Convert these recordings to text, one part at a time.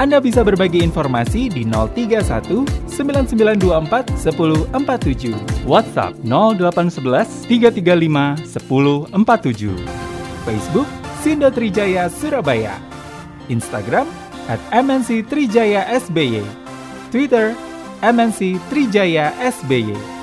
Anda bisa berbagi informasi di 031 9924 1047. WhatsApp 0811 335 1047. Facebook Sindo Trijaya Surabaya. Instagram at MNC Trijaya SBY. Twitter MNC Trijaya SBY.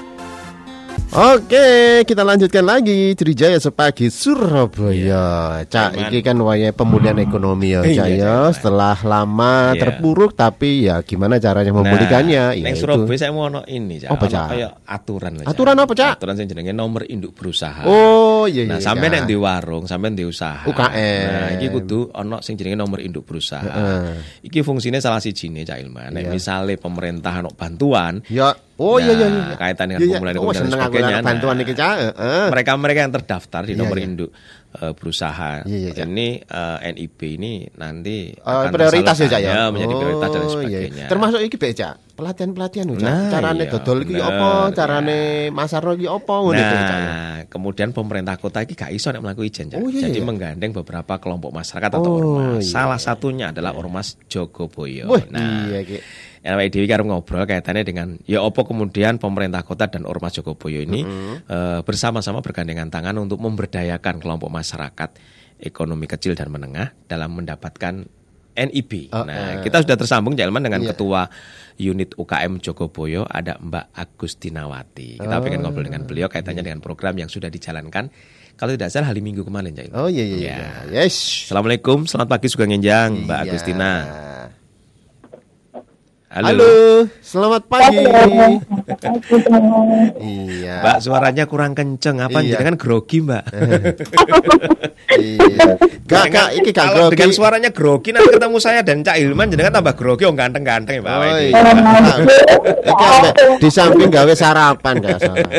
Oke, kita lanjutkan lagi Trijaya sepagi Surabaya. Cak, ini kan waya pemulihan ekonomi ya, Iya, Cak ya. Setelah lama Iya. terpuruk tapi ya gimana caranya memulihkannya? Nah, ya. Surabaya saya mau ono ini, Cak. Apa, Cak? kayak aturan lah. Aturan apa, Cak? Aturan sing jenenge nomor induk berusaha. Oh, iya iya. Nah, sampai Cak. nek di warung, sampai di usaha. UKM. Nah, iki kudu ono sing jenenge nomor induk berusaha. Heeh. Iki fungsinya salah sijine Cak Ilman. Nek Iya. misale pemerintah ono bantuan, Ya, oh iya iya iya. Nah, kaitan dengan Iya, iya. pemulihan Oh, ekonomi dan sebagainya. bantuan Nah, iki. Heeh. mereka-mereka yang terdaftar di Iya, nomor iya. induk eh, berusaha. Iya, iya, Cak. ini eh, NIB ini nanti Eh, akan prioritas ya, Cak ya. terselesaikan, menjadi prioritas dan Oh, iya, iya. sebagainya. Termasuk iki Be, Cak. Pelatihan-pelatihan Cak. Nah, Carane iya, dodol iki apa? Carane masarno iki apa ngono Cak. ya. Nah, kemudian pemerintah kota ini gak iso nek ijen, Cak. Oh, iya, Jadi iya. menggandeng beberapa kelompok masyarakat atau Oh, ormas. iya, Salah satunya adalah Ormas Jogoboyo. Wah, nah, iya iki. NWI Dewi karo ngobrol kaitannya dengan ya opo kemudian pemerintah kota dan Ormas Jogoboyo ini eh, bersama-sama bergandengan tangan untuk memberdayakan kelompok masyarakat ekonomi kecil dan menengah dalam mendapatkan NIB. Oh, nah, eh. kita sudah tersambung Cak Ilman dengan Iya. ketua unit UKM Jogoboyo ada Mbak Agustinawati. Kita Oh. pengen ngobrol dengan beliau kaitannya dengan program yang sudah dijalankan kalau tidak salah hari Minggu kemarin Cak. Oh iya iya Ya. iya. Yes. Assalamualaikum, selamat pagi Sugeng Ngenjang, Mbak Iya. Agustina. Halo. Halo. selamat pagi. iya. Mbak suaranya kurang kenceng apa Iya. jangan grogi Mbak iya. Gak gak iki gak Kalau grogi. dengan suaranya grogi nanti ketemu saya dan Cak Ilman jangan tambah grogi oh ganteng-ganteng ya Mbak Oh iya. Iki ambek di samping gawe sarapan gak salah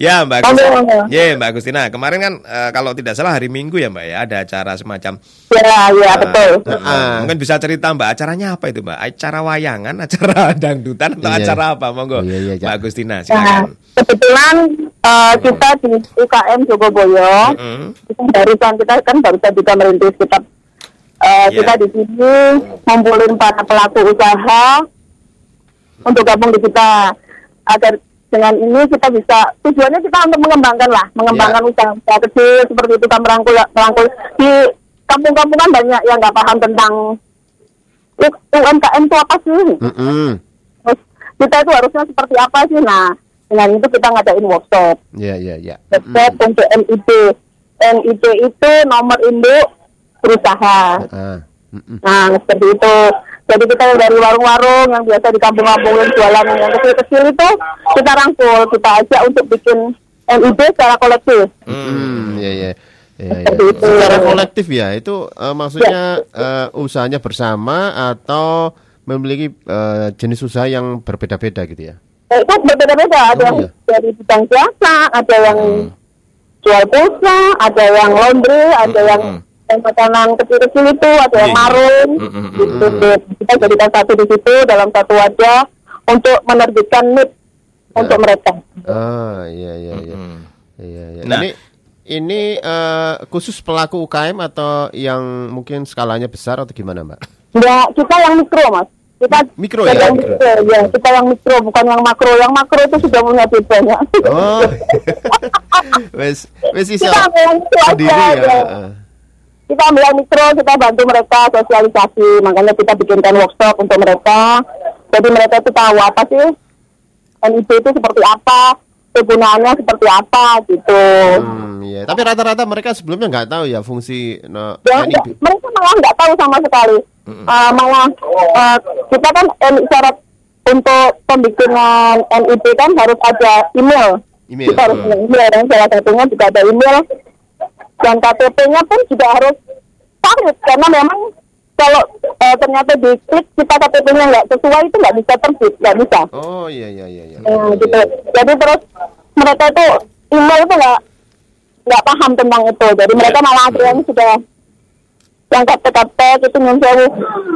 ya Mbak Agustina ya Mbak Agustina kemarin kan eh, kalau tidak salah hari Minggu ya Mbak ya ada acara semacam Ya, ya betul. eh, mungkin bisa cerita Mbak acaranya apa itu Mbak? Acara wayangan acara dangdutan atau Iya. acara apa? Monggo Iya, iya. Mbak Agustina Nah, silakan. kebetulan eh, kita di UKM Jogoboyo, Mm. kita barusan kita kan barusan juga merintis kita. Eh, Iya. kita di sini ngumpulin para pelaku usaha untuk gabung di kita. Agar dengan ini kita bisa tujuannya kita untuk mengembangkan lah, mengembangkan usaha, usaha kecil seperti itu kan merangkul merangkul. Di kampung-kampung kan banyak yang nggak paham tentang UMKM itu apa sih? Mm-mm. Terus kita itu harusnya seperti apa sih? Nah, dengan itu kita ngadain workshop. Iya iya iya. Workshop untuk NIB. NIB itu nomor induk berusaha. Ah. Mm-mm. Nah, seperti itu. Jadi kita yang dari warung-warung yang biasa di kampung-kampung yang jualan yang kecil-kecil itu kita rangkul, kita ajak untuk bikin NIB secara kolektif. Hmm, iya iya. Iya, iya. Seperti itu. Secara kolektif ya, itu eh, maksudnya eh, usahanya bersama atau memiliki eh, jenis usaha yang berbeda-beda gitu ya. Nah, itu berbeda-beda. Ada Oh, yang iya. dari bidang jasa, ada yang jual pulsa, ada yang laundry, ada yang yang makanan kecil-kecil itu, ada yang Iya. marung. Mm, mm, mm, Gitu. Kita jadikan satu di situ dalam satu wadah untuk menerbitkan NIP untuk mereka. Ah, iya iya iya. Iya iya. Nah. Ini ini eh, khusus pelaku UKM atau yang mungkin skalanya besar atau gimana, Mbak? Ya, kita yang mikro, Mas. Kita Mikro ya, yang mikro. mikro, ya. Kita yang mikro, bukan yang makro. Yang makro itu sudah punya banyak. Oh. wes wes Kita ambil yang mikro sendiri aja, ya. ya. Kita ambil yang mikro, kita bantu mereka sosialisasi. Makanya kita bikinkan workshop untuk mereka. Jadi mereka itu tahu apa sih NIB itu seperti apa, kegunaannya seperti apa gitu. Hmm, iya. Tapi rata-rata mereka sebelumnya nggak tahu ya fungsi no, Ya, NIB. ya, mereka malah nggak tahu sama sekali. Eh, malah eh, kita kan eh, syarat untuk pembikinan NIB kan harus ada email. Email, Kita harus hmm. email dan salah satunya juga ada email dan KTP-nya pun juga harus valid karena memang kalau eh, ternyata diklik kita KTP-nya nggak sesuai itu nggak bisa terbit, nggak bisa. Oh iya iya iya iya. Nah, gitu. Jadi terus mereka itu email itu nggak nggak paham tentang itu. Jadi mereka malah ada yang sudah yang kata-kata itu nyun sewu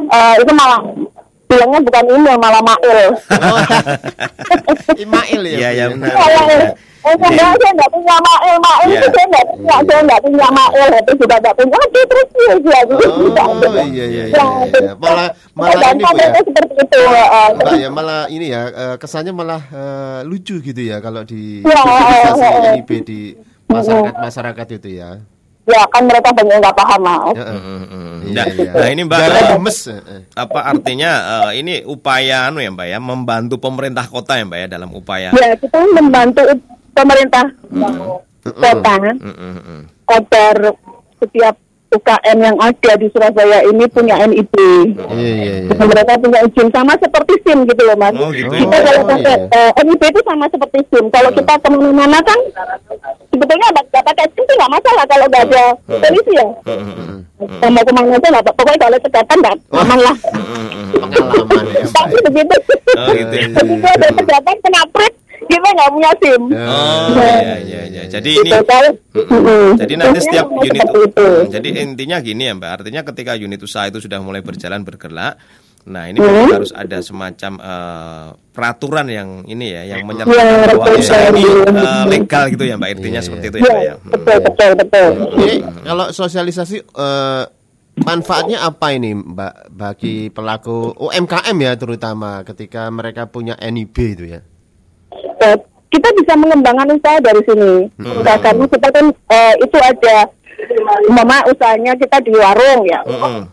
eh, itu malah bilangnya bukan email malah mail. Oh. Imail ya. Iya, ya Bu, benar. Eh, saya saya nggak punya mail, mail Iya. itu saya nggak punya, saya nggak punya mail, itu juga nggak punya. Oke, terus ya, gitu. Oh iya iya iya. iya. Malah malah dan ini Bu ya. seperti itu. eh, Mbak ya malah ini ya eh, kesannya malah eh, lucu gitu ya kalau di sosialisasi ya. NIB di masyarakat masyarakat itu ya. Ya kan mereka banyak nggak paham mas. Ya. Iya, Nah, iya. nah, ini Mbak eh. apa artinya eh, ini upaya anu ya Mbak ya membantu pemerintah kota ya Mbak ya dalam upaya Ya kita membantu pemerintah kota Mm, mm, mm. agar setiap UKM yang ada di Surabaya ini punya NIB. Iya iya iya. Mereka punya izin sama seperti SIM gitu loh mas. Oh, gitu. Kita Oh, kalau iya. pakai eh, NIB itu sama seperti SIM. Kalau kita ke mana-mana kan sebetulnya nggak pakai SIM itu nggak masalah kalau nggak ada polisi ya. Mm. Mau ke mana aja nggak pokoknya kalau kesehatan nggak aman lah. Pengalaman ya. Tapi ya. begitu. Oh, gitu ya. Begitu ada kesehatan kena prik kita nggak punya SIM. Oh iya iya iya. Jadi ini jadi nanti Intinya setiap unit itu. Jadi intinya gini ya Mbak, artinya ketika unit usaha itu sudah mulai berjalan bergerak, nah ini Hmm. harus ada semacam eh, peraturan yang ini ya, yang Ya, menyatakan bahwa betul usaha ini eh, legal gitu ya Mbak, intinya Iya, seperti iya. itu ya Mbak Ya, ya. Hmm. betul betul betul. Jadi kalau sosialisasi eh, manfaatnya apa ini Mbak bagi pelaku UMKM ya terutama ketika mereka punya NIB itu ya. Eh, kita bisa mengembangkan usaha dari sini. Nah, karena kita kan eh, itu ada mama usahanya kita di warung ya. Mm-mm.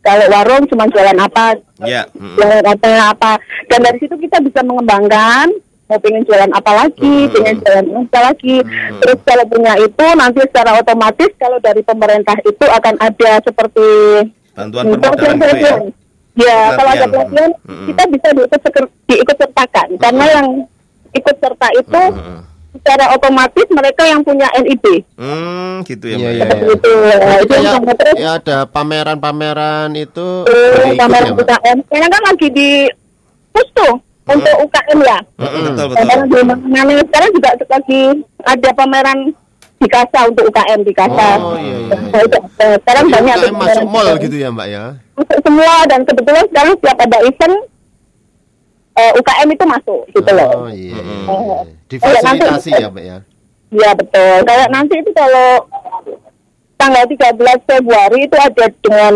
Kalau warung cuma jualan apa, Ya. mm-mm. jualan apa apa. Dan dari situ kita bisa mengembangkan mau pengen jualan apa lagi, pengen jualan apa lagi. Terus kalau punya itu nanti secara otomatis kalau dari pemerintah itu akan ada seperti Bantuan Hmm, permodalan gitu ya. pelatihan. Ya, kalau ada Pelatihan. Mm-mm. kita bisa diikut, diikut sertakan. Karena yang ikut serta itu Mm-mm. secara otomatis mereka yang punya NIB. Hmm, gitu ya Iya, Mbak. iya, ya. Iya. itu. Nah, itu terus. ya ada pameran-pameran itu eh, ikut pameran ya? UKM. Sekarang kan lagi di push tuh untuk UKM ya. Mm-mm, betul Pameran betul. di mana sekarang juga lagi ada pameran di kasa untuk UKM di kasa. Oh, iya, iya, iya. Nah, itu, eh, Sekarang Jadi banyak UKM masuk pameran mall gitu ya Mbak ya. masuk semua dan kebetulan sekarang setiap ada event eh, UKM itu masuk gitu loh. Oh iya. iya, iya. Oh. Difasilitasi Oh, ya, Mbak ya. Iya betul. Kayak nanti itu kalau tanggal 13 Februari itu ada dengan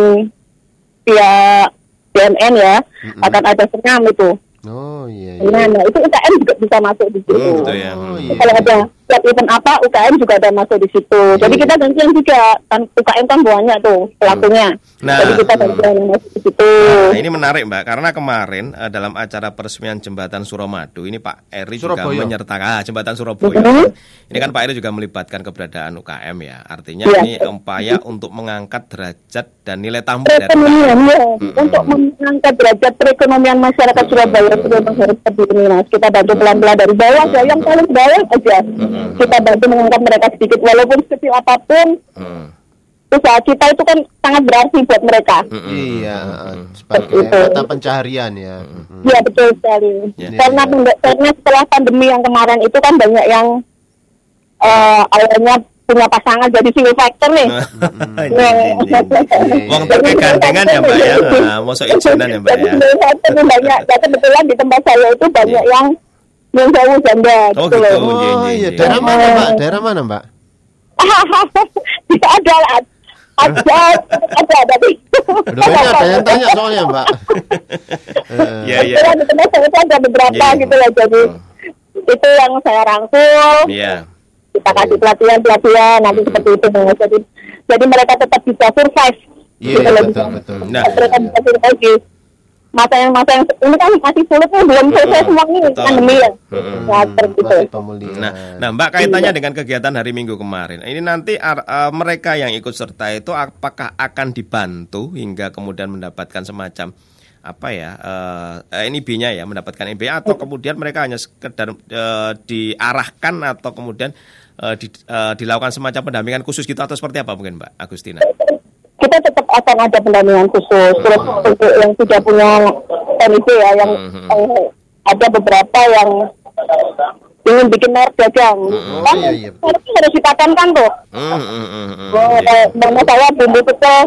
pihak BNN ya Mm-mm. akan ada senam itu. Oh iya. iya. Nah, nah, itu UKM juga bisa masuk di situ. Hmm, gitu ya. Oh, Hmm. iya. Kalau ada setiap event apa UKM juga ada masuk di situ. Jadi Iya. kita gantian juga kan UKM kan banyak tuh pelakunya. Nah. Jadi kita gantian yang masuk di situ. Nah, ini menarik Mbak karena kemarin eh, dalam acara peresmian jembatan Suramadu ini Pak Eri juga Surabaya. menyertakan ah, jembatan Surabaya. Mhm. Ini kan Pak Eri juga melibatkan keberadaan UKM ya. Artinya Iya. ini upaya untuk mengangkat derajat dan nilai tambah dari perekonomian ya untuk mengangkat derajat perekonomian masyarakat Surabaya itu memang harus ini mas kita bantu pelan-pelan dari bawah ya yang paling bawah aja kita bantu mengangkat mereka sedikit walaupun sekecil apa pun Hmm. usaha kita itu kan sangat berarti buat mereka Hmm. Iya, sebagai Itu. mata pencaharian ya. Mm. Iya betul sekali Ya. karena pende- karena setelah pandemi yang kemarin itu kan banyak yang eh awalnya punya pasangan jadi single factor nih Nah, ini. Wong pakai gandengan ya Mbak ya. Nah, mosok izinan ya Mbak Jadi ya. single factor ini banyak ya kebetulan di tempat saya itu banyak Iya. yang yang jauh janda Oh, gitu gitu. iya, Oh iya, daerah mana Mbak? Daerah mana Mbak? Tidak ada lah. Ada, ada, ada yang tanya soalnya Mbak. Eh, Iya, iya. Saya itu ada beberapa Iya. gitu loh. Jadi itu yang saya rangkul. Iya. Kita kasih pelatihan pelatihan nanti seperti itu. Jadi jadi mereka tetap bisa survive. Iya, Gitu betul, betul. Nah. mereka bisa survive masa yang masa yang ini kan masih sulit nih belum selesai semua ini Betul. pandemi ya. Nah, seperti itu. Masih pemulihan. Nah, nah Mbak kaitannya dengan kegiatan hari Minggu kemarin. Ini nanti eh, mereka yang ikut serta itu apakah akan dibantu hingga kemudian mendapatkan semacam apa ya eh NIB-nya ya mendapatkan NIB atau kemudian mereka hanya sekedar eh, diarahkan atau kemudian eh, di- eh, dilakukan semacam pendampingan khusus gitu atau seperti apa mungkin Mbak Agustina? Kita tetap akan ada pendampingan khusus. Terus untuk yang sudah punya NIB ya, yang Mhm. eh, ada beberapa yang ingin bikin merek dagang. Oh, kan iya, iya. merek harus dipatenkan tuh. Hmm, hmm, hmm, hmm. Oh, nama saya bumbu pecel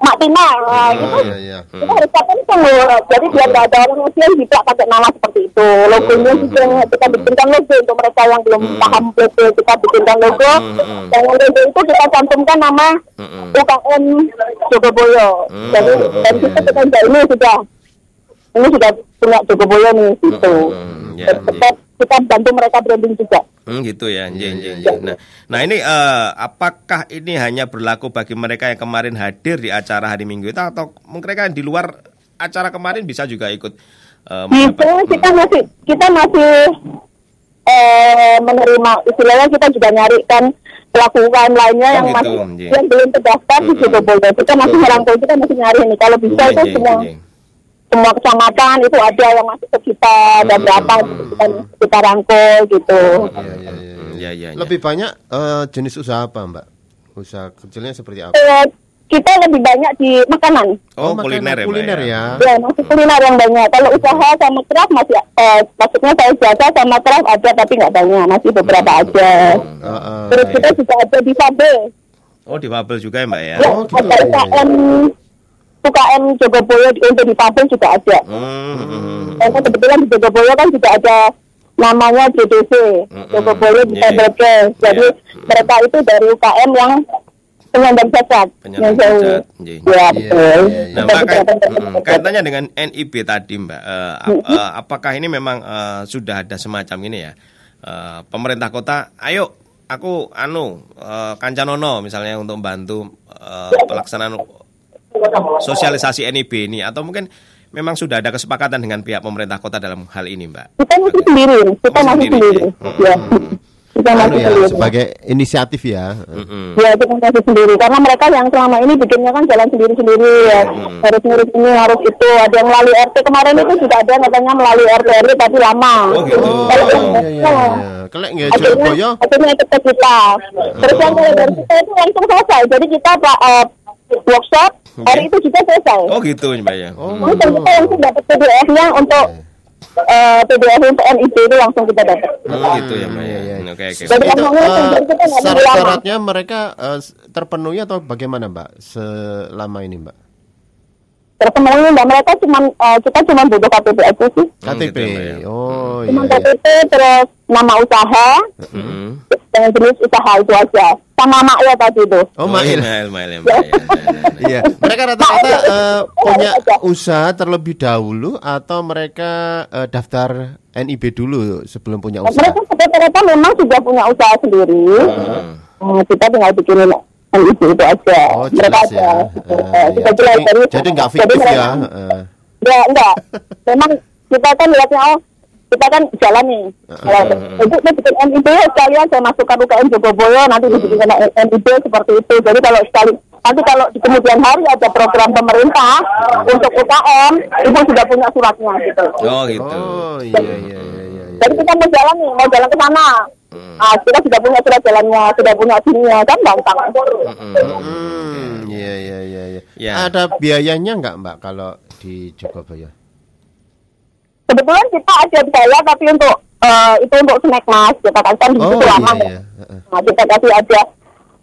Mak Tina, nah, Oh, itu iya, iya. kita harus patenkan loh. Jadi biar nggak ada orang Muslim bisa pakai nama seperti itu. Logonya juga kita bikinkan logo untuk mereka yang belum paham logo kita bikinkan logo. Hmm. Dengan logo itu kita cantumkan nama Hmm. UKM Jogoboyo. Jadi dan kita kita ini sudah ini sudah punya Jogoboyo nih gitu. Hmm, ya, kita, kita bantu mereka branding juga. Hmm, gitu ya, nje, nje, nje. Nah, nah ini eh, apakah ini hanya berlaku bagi mereka yang kemarin hadir di acara hari Minggu itu atau mereka yang di luar acara kemarin bisa juga ikut Itu mendapat- kita masih kita masih eh, menerima istilahnya kita juga nyarikan pelaku UKM lainnya Oh, yang gitu, masih yang belum terdaftar di Mm-mm. Jogoboyo. Kita masih merangkul kita masih nyari ini. Kalau bisa Nje, itu semua. Semua kecamatan itu ada yang masuk ke kita ada Mm-mm. berapa gitu, kita kita rangkul gitu. Iya, iya, iya. Hmm, ya, ya, ya. Lebih banyak eh, jenis usaha apa, Mbak? Usaha kecilnya seperti apa? Eh, kita lebih banyak di makanan. Oh, makanan, kuliner ya, Mbak, kuliner ya. ya. Ya, masih kuliner yang banyak. Kalau usaha sama craft masih, eh, maksudnya saya jasa sama craft ada, tapi nggak banyak. Masih beberapa aja. Heeh. Terus kita juga ada di Fabel. Oh, di Fabel juga ya, Mbak ya. Ya, Oh, gitu. ada UKM, UKM Jogoboyo di, untuk di Fabel juga ada. Hmm, hmm, hmm. Karena kebetulan di Jogoboyo kan juga ada namanya JDC, Mm-mm. Jogoboyo di Iya, iya. Jadi Iya. mereka itu dari UKM yang penyandang cacat. Penyandang cacat, iya. Ya, Iya, betul. iya, iya. Nah, maka, mm, cacat. kaitannya dengan NIB tadi, Mbak. ap- eh, apakah ini memang eh, sudah ada semacam ini ya? Eh, pemerintah kota, ayo aku anu eh, Kancanono misalnya untuk membantu eh, pelaksanaan sosialisasi NIB ini atau mungkin memang sudah ada kesepakatan dengan pihak pemerintah kota dalam hal ini, Mbak? Kita masih sendiri, kita Masih sendiri, sendiri. ya? Ya. Mm-mm. Kita Anu masih ya, sendiri. sebagai inisiatif ya. Mm-mm. Ya kita masih sendiri karena mereka yang selama ini bikinnya kan jalan sendiri-sendiri ya Hmm. harus ngurus ini harus itu ada yang melalui RT kemarin itu juga ada yang katanya melalui RT RW tapi lama. Oh, gitu. Kalau Oh, iya, iya, iya. Kelek nggak akhirnya Jogoboyo? akhirnya ikut ke kita. Terus yang dari kita itu langsung selesai. Jadi kita Pak eh, workshop hari itu juga selesai. Oh, gitu, Mbak ya. Oh. Langsung kita langsung dapat PDF-nya untuk eh, PDF untuk NIB itu langsung kita dapat. Oh, gitu ya, Mbak ya. Iya, iya. Hmm, Oke, oke. Jadi Itu lama. syarat-syaratnya mereka eh, terpenuhi atau bagaimana, Mbak? Selama ini, Mbak? Terpenuhi dan mereka cuma eh, kita cuma butuh KTP aja sih. KTP. Mbak, ya. Oh, Cuma iya. iya. KTP terus nama usaha dan jenis usaha itu aja. Sama maknya tadi itu. Oh, Mail. Mail, mail. Iya, mereka rata-rata eh, punya usaha terlebih dahulu atau mereka eh, daftar NIB dulu sebelum punya usaha? Mereka rata-rata memang sudah punya usaha sendiri. Hmm. Hmm, kita tinggal bikinin NIB itu aja. Oh, mereka jelas aja. ya. gitu. Eh, iya. kita jelas Jadi- Jadi nggak fiktif mereka- ya. eh. Ya, enggak. Memang kita kan lihatnya oh kita kan jalan nih. Kalau ibu mau bikin NIB sekalian saya masukkan UKM Jogoboyo nanti dibikin NIB seperti itu. Jadi kalau sekali nanti kalau di kemudian hari ada program pemerintah untuk UKM, ibu sudah punya suratnya gitu. Oh, gitu. Oh, iya iya iya iya. iya. Jadi kita mau jalan nih, mau jalan ke sana. Ah, kita sudah punya surat jalannya, sudah punya sininya, kan gampang. Hmm, iya iya iya iya. Ya. Ada biayanya nggak, Mbak, kalau di Jogoboyo? Kebetulan kita ada biaya tapi untuk eh, itu untuk snack mas, kita kasih di Oh, situ iya, lama. iya. Heeh. Nah, kita kasih aja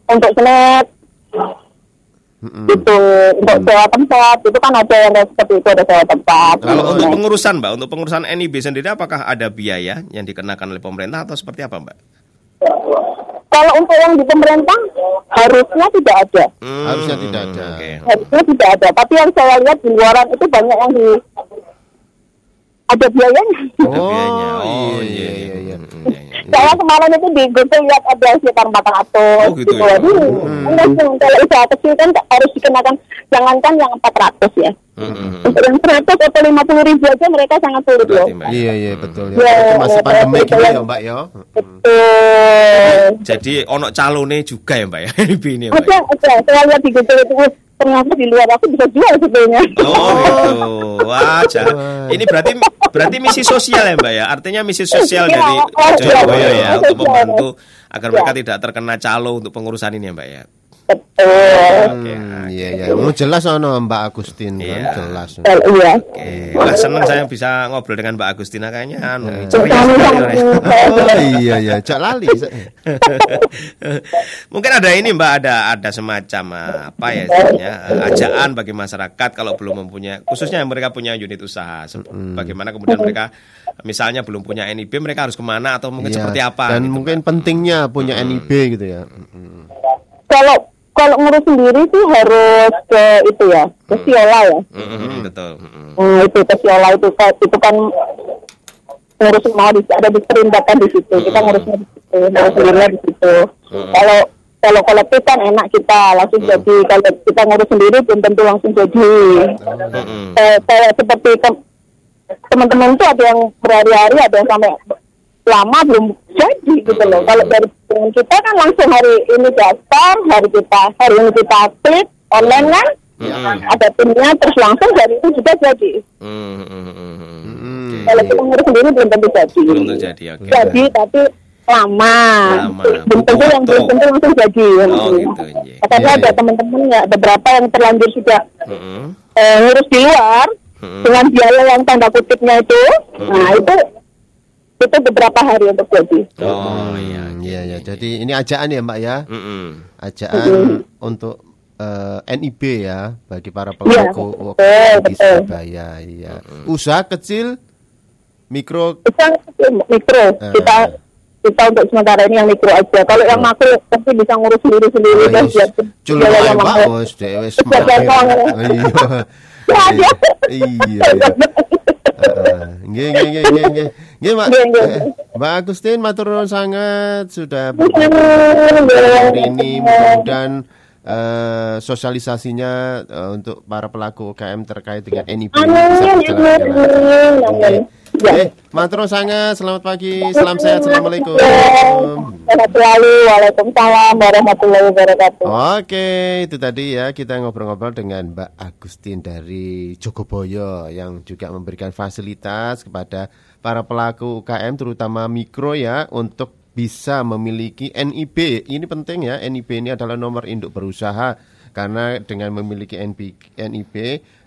untuk snack Mm-mm. itu untuk sewa tempat itu kan ada yang seperti itu ada sewa tempat. Kalau Oh, untuk pengurusan, Mbak, untuk pengurusan NIB sendiri apakah ada biaya yang dikenakan oleh pemerintah atau seperti apa, Mbak? Kalau untuk yang di pemerintah harusnya tidak ada, Hmm, Harusnya tidak ada. Oke. harusnya tidak ada. Tapi yang saya lihat di luaran itu banyak yang di ada biayanya. Ada biayanya. Oh, iya, iya, iya, iya. iya. Hmm, iya, iya. Saya kemarin itu di Google lihat ada sekitar 400 Oh, gitu ya? Jadi, enggak sih, kalau usaha kecil kan harus dikenakan jangankan yang 400 ya. Hmm, hmm, hmm. Untuk yang 100 atau 50 ribu aja mereka sangat sulit loh. Mbak. Iya iya betul ya. Iya, masih iya, pandemi iya, gini iya. ya, Mbak ya. Betul. Jadi ono calone juga ya, Mbak ya, ini, ya, Mbak. Ada, ada. Saya lihat di Google itu ternyata di luar aku bisa jual sebetulnya. Oh gitu. Wah, ini berarti berarti misi sosial ya, Mbak ya. Artinya misi sosial Iya, dari oh, iya, Jogoboyo iya, ya iya, untuk membantu agar Iya. mereka tidak terkena calo untuk pengurusan ini ya, Mbak ya. Betul. Hmm, iya iya. Oh, jelas ono Mbak Agustin kan Iya. jelas. Betul, Iya. Oke, wah seneng saya bisa ngobrol dengan Mbak Agustina kayaknya anu Iya. ceria sekali orangnya. Oh iya iya, jak lali. Mungkin ada ini Mbak, ada ada semacam eh, apa ya istilahnya eh, ajaan bagi masyarakat kalau belum mempunyai khususnya yang mereka punya unit usaha. Se- Bagaimana kemudian mereka misalnya belum punya NIB mereka harus ke mana atau mungkin Iya. seperti apa? Dan gitu, mungkin Mbak. pentingnya punya NIB gitu ya. Mm. Kalau kalau ngurus sendiri sih harus ke itu ya, ke Siola ya. Mm, mm, mm, betul. mm, mm. Hmm, itu ke Siola itu itu kan ngurus mau di ada di perintakan di situ. Kita ngurusnya di situ, ngurus sendirinya di situ. Kalau kalau kolektif kan enak kita langsung jadi. Kalau kita ngurus sendiri belum tentu langsung jadi. Mm, mm. Kayak seperti tem- teman-teman itu ada yang berhari-hari, ada yang sampai lama belum jadi gitu loh. Kalau dari teman kita kan langsung hari ini daftar, hari kita hari ini kita klik online kan, ada timnya terus langsung hari itu juga jadi. Mm, mm, mm, mm, mm. Kalau kita ngurus sendiri belum tentu jadi. Belum terjadi, oke. Jadi tapi lama. Lama, Belum tentu yang belum tentu langsung jadi. Oh, gitu, iya. Katanya Iya, ada iya. teman-teman ya beberapa yang terlanjur sudah Mm, mm. eh, ngurus di luar Mm-mm. dengan biaya yang tanda kutipnya itu, nah itu itu beberapa hari untuk jadi. Oh iya. Hmm, Iya ya. Jadi ini ajaan ya Mbak ya. Mm, mm. Ajaan untuk eh, NIB ya bagi para Iya, pelaku betul, UKM di. Surabaya. Iya. Usaha kecil, mikro. Kita mikro, Eh. kita kita untuk sementara ini yang mikro aja. Kalau yang makro nanti bisa ngurus sendiri sendiri Oh, dan biaya wae yang wis Bisa mahir. gampang. Iya. Ya, Iya. Nggih nggih nggih nggih nggih. Nggih Mbak. Mbak Agustin matur nuwun sangat. Sudah hari ini. Mudah-mudahan eh, sosialisasinya eh, untuk para pelaku UKM terkait dengan NIB bisa berjalan Ya. Oke, matur sangat. Selamat pagi, salam sehat, assalamualaikum. Selamat selalu. Waalaikumsalam warahmatullahi wabarakatuh. Oke, itu tadi ya kita ngobrol-ngobrol dengan Mbak Agustin dari Jogoboyo yang juga memberikan fasilitas kepada para pelaku UKM terutama mikro ya untuk bisa memiliki NIB. Ini penting ya, NIB ini adalah nomor induk berusaha karena dengan memiliki NIB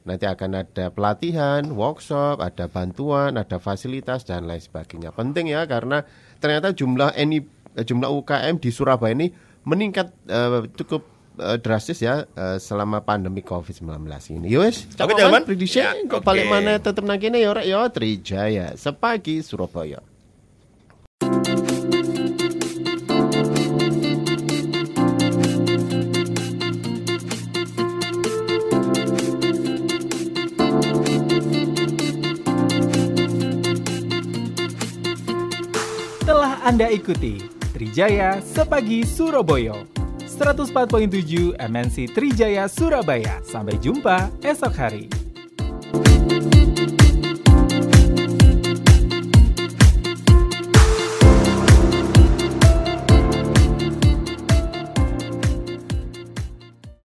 nanti akan ada pelatihan, workshop, ada bantuan, ada fasilitas dan lain sebagainya. Penting ya karena ternyata jumlah NIB eh, jumlah UKM di Surabaya ini meningkat eh, cukup eh, drastis ya eh, selama pandemi Covid-19 ini. Yowes, Oke, Jalman. prediksi Ya, kok oke. balik mana tetap nang kene ya rek ya Trijaya sepagi Surabaya. Anda ikuti Trijaya Sepagi Surabaya 104.7 MNC Trijaya Surabaya. Sampai jumpa esok hari.